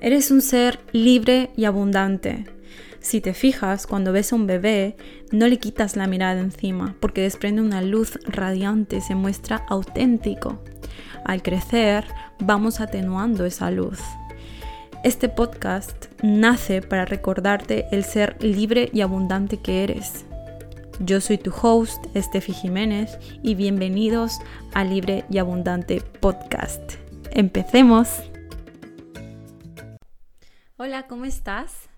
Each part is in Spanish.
Eres un ser libre y abundante. Si te fijas, cuando ves a un bebé, no le quitas la mirada encima, porque desprende una luz radiante, se muestra auténtico. Al crecer, vamos atenuando esa luz. Este podcast nace para recordarte el ser libre y abundante que eres. Yo soy tu host, Estefi Jiménez, y bienvenidos a Libre y Abundante Podcast. ¡Empecemos! Hola, ¿cómo estás?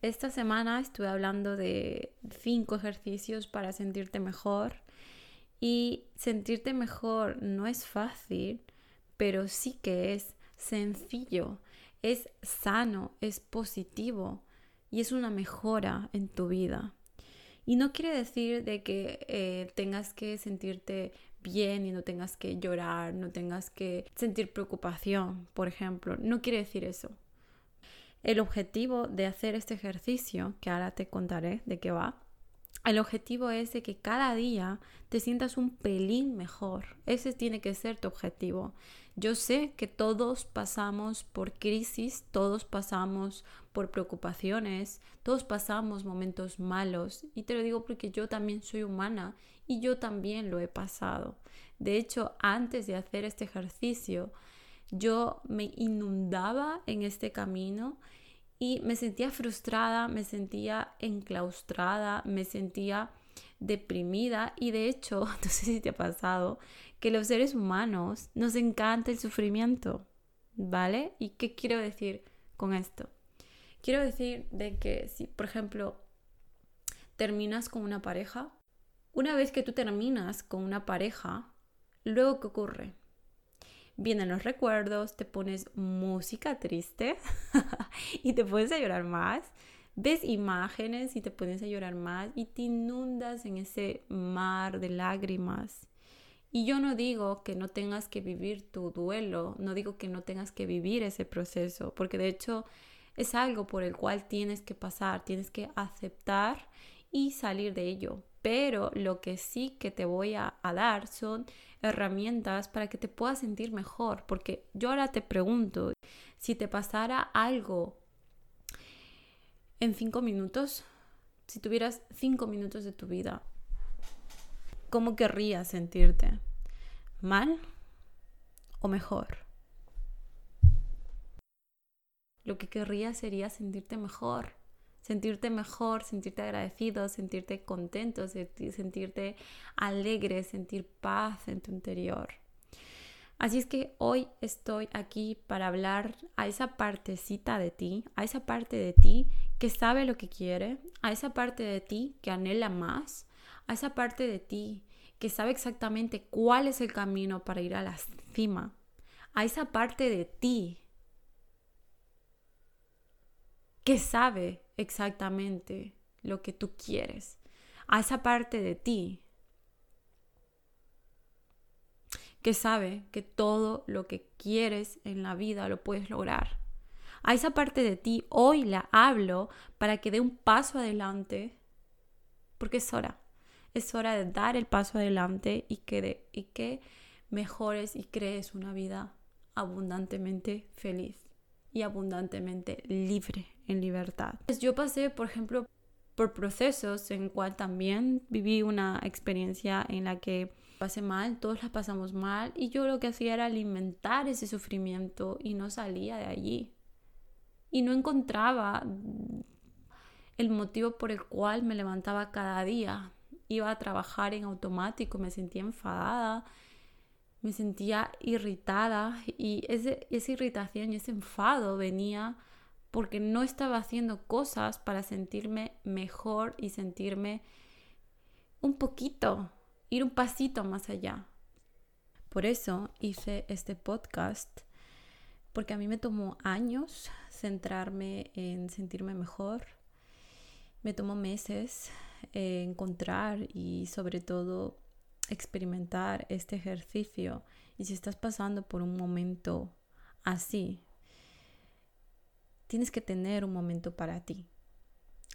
Esta semana estuve hablando de cinco ejercicios para sentirte mejor y sentirte mejor no es fácil, pero sí que es sencillo, es sano, es positivo y es una mejora en tu vida. Y no quiere decir de que eh, tengas que sentirte bien y no tengas que llorar, no tengas que sentir preocupación, por ejemplo. No quiere decir eso. El objetivo de hacer este ejercicio, que ahora te contaré de qué va, el objetivo es de que cada día te sientas un pelín mejor. Ese tiene que ser tu objetivo. Yo sé que todos pasamos por crisis, todos pasamos por preocupaciones, todos pasamos momentos malos. Y te lo digo porque yo también soy humana y yo también lo he pasado. De hecho, antes de hacer este ejercicio, yo me inundaba en este camino y me sentía frustrada, me sentía enclaustrada, me sentía deprimida y de hecho, no sé si te ha pasado, que los seres humanos nos encanta el sufrimiento, ¿vale? ¿Y qué quiero decir con esto? Quiero decir de que si, por ejemplo, terminas con una pareja, una vez que tú terminas con una pareja, luego ¿qué ocurre? Vienen los recuerdos, te pones música triste y te pones a llorar más, ves imágenes y te pones a llorar más y te inundas en ese mar de lágrimas. Y yo no digo que no tengas que vivir tu duelo, no digo que no tengas que vivir ese proceso, porque de hecho es algo por el cual tienes que pasar, tienes que aceptar y salir de ello. Pero lo que sí que te voy a, dar son herramientas para que te puedas sentir mejor. Porque yo ahora te pregunto, si te pasara algo en cinco minutos, si tuvieras cinco minutos de tu vida, ¿cómo querrías sentirte? ¿Mal o mejor? Lo que querría sería sentirte mejor sentirte mejor, sentirte agradecido, sentirte contento, sentirte alegre, sentir paz en tu interior. Así es que hoy estoy aquí para hablar a esa partecita de ti, a esa parte de ti que sabe lo que quiere, a esa parte de ti que anhela más, a esa parte de ti que sabe exactamente cuál es el camino para ir a la cima, a esa parte de ti que sabe exactamente lo que tú quieres, a esa parte de ti que sabe que todo lo que quieres en la vida lo puedes lograr. A esa parte de ti hoy la hablo para que dé un paso adelante, porque es hora. Es hora de dar el paso adelante y que, y que mejores y crees una vida abundantemente feliz y abundantemente libre en libertad. Pues yo pasé, por ejemplo, por procesos en cual también viví una experiencia en la que pasé mal, todos la pasamos mal y yo lo que hacía era alimentar ese sufrimiento y no salía de allí. Y no encontraba el motivo por el cual me levantaba cada día. Iba a trabajar en automático, me sentía enfadada, me sentía irritada y ese, esa irritación y ese enfado venía porque no estaba haciendo cosas para sentirme mejor y sentirme un poquito, ir un pasito más allá. Por eso hice este podcast, porque a mí me tomó años centrarme en sentirme mejor, me tomó meses eh, encontrar y sobre todo experimentar este ejercicio. Y si estás pasando por un momento así, tienes que tener un momento para ti.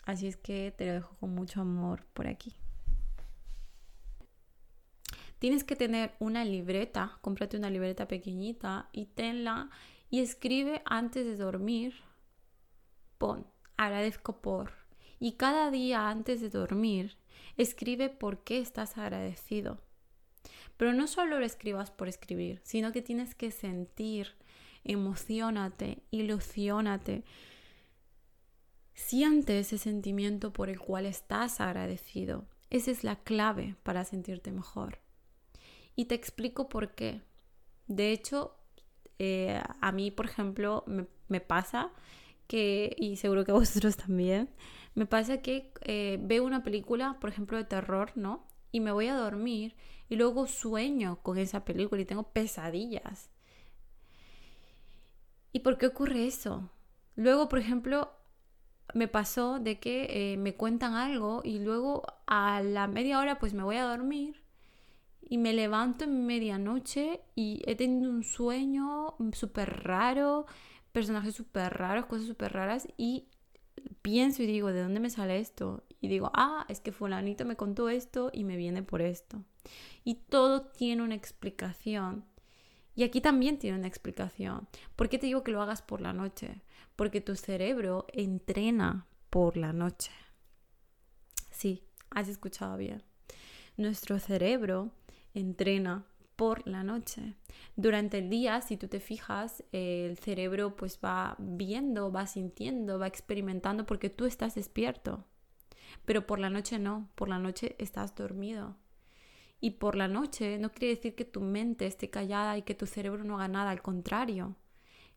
Así es que te lo dejo con mucho amor por aquí. Tienes que tener una libreta, cómprate una libreta pequeñita y tenla y escribe antes de dormir, pon, agradezco por. Y cada día antes de dormir, escribe por qué estás agradecido. Pero no solo lo escribas por escribir, sino que tienes que sentir, emocionate, ilusionate. Siente ese sentimiento por el cual estás agradecido. Esa es la clave para sentirte mejor. Y te explico por qué. De hecho, eh, a mí, por ejemplo, me, pasa que, y seguro que a vosotros también, me pasa que eh, veo una película, por ejemplo, de terror, ¿no? Y me voy a dormir y luego sueño con esa película y tengo pesadillas. ¿Y por qué ocurre eso? Luego, por ejemplo, me pasó de que eh, me cuentan algo y luego a la media hora pues me voy a dormir y me levanto en medianoche y he tenido un sueño súper raro, personajes súper raros, cosas súper raras y pienso y digo, ¿de dónde me sale esto? Y digo, ah, es que fulanito me contó esto y me viene por esto. Y todo tiene una explicación. Y aquí también tiene una explicación. ¿Por qué te digo que lo hagas por la noche? Porque tu cerebro entrena por la noche. Sí, has escuchado bien. Nuestro cerebro entrena por la noche. Durante el día, si tú te fijas, el cerebro pues va viendo, va sintiendo, va experimentando porque tú estás despierto. Pero por la noche no, por la noche estás dormido. Y por la noche no quiere decir que tu mente esté callada y que tu cerebro no haga nada, al contrario.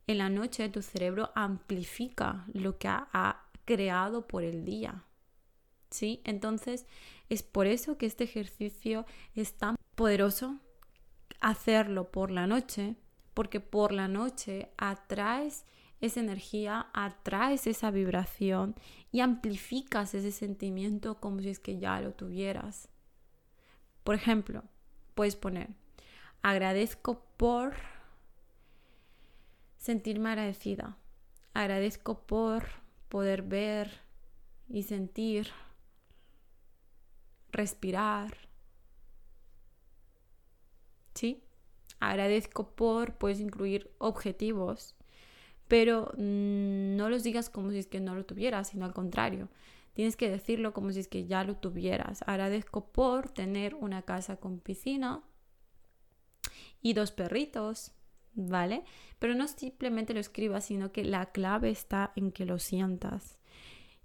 En la noche tu cerebro amplifica lo que ha, ha creado por el día. ¿Sí? Entonces es por eso que este ejercicio es tan poderoso hacerlo por la noche, porque por la noche atraes esa energía, atraes esa vibración y amplificas ese sentimiento como si es que ya lo tuvieras. Por ejemplo, puedes poner, agradezco por sentirme agradecida. Agradezco por poder ver y sentir, respirar, ¿sí? Agradezco por, puedes incluir objetivos, pero mm, no los digas como si es que no lo tuvieras, sino al contrario. Tienes que decirlo como si es que ya lo tuvieras. Agradezco por tener una casa con piscina y dos perritos, ¿vale? Pero no simplemente lo escribas, sino que la clave está en que lo sientas.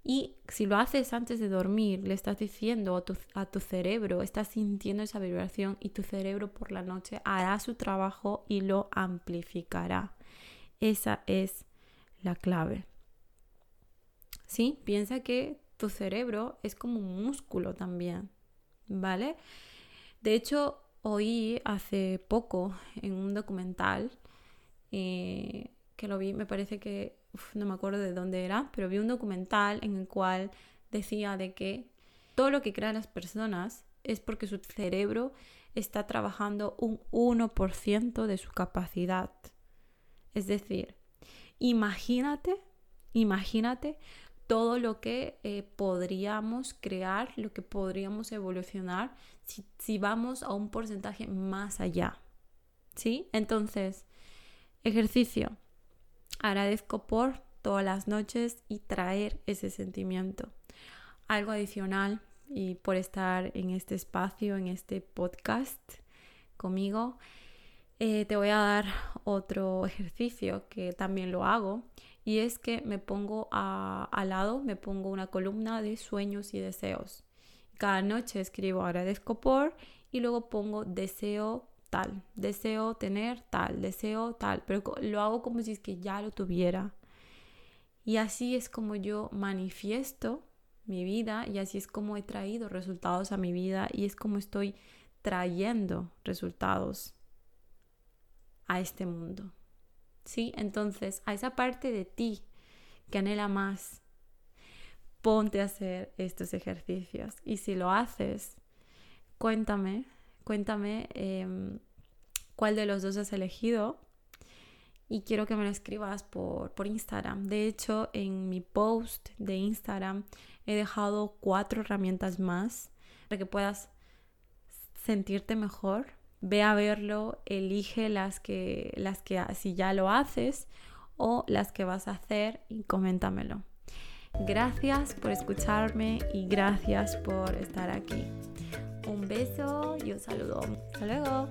Y si lo haces antes de dormir, le estás diciendo a tu, cerebro, estás sintiendo esa vibración y tu cerebro por la noche hará su trabajo y lo amplificará. Esa es la clave. ¿Sí? Piensa que tu cerebro es como un músculo también, ¿vale? De hecho, oí hace poco en un documental eh, que lo vi, me parece que no me acuerdo de dónde era, pero vi un documental en el cual decía de que todo lo que crean las personas es porque su cerebro está trabajando un 1% de su capacidad. Es decir, imagínate, imagínate todo lo que eh, podríamos crear, lo que podríamos evolucionar si, vamos a un porcentaje más allá. ¿Sí? Entonces, ejercicio. Agradezco por todas las noches y traer ese sentimiento. Algo adicional y por estar en este espacio, en este podcast conmigo, eh, te voy a dar otro ejercicio que también lo hago y es que me pongo al lado, me pongo una columna de sueños y deseos. Cada noche escribo agradezco por y luego pongo deseo tal, deseo tener tal, deseo tal, pero lo hago como si es que ya lo tuviera. Y así es como yo manifiesto mi vida y así es como he traído resultados a mi vida y es como estoy trayendo resultados a este mundo. ¿Sí? Entonces, a esa parte de ti que anhela más, ponte a hacer estos ejercicios. Y si lo haces, cuéntame Cuéntame em, cuál de los dos has elegido y quiero que me lo escribas por, por Instagram. De hecho, en mi post de Instagram he dejado cuatro herramientas más para que puedas sentirte mejor, ve a verlo, elige las que, las que si ya lo haces o las que vas a hacer y coméntamelo. Gracias por escucharme y gracias por estar aquí. Un beso y un saludo. Hasta luego.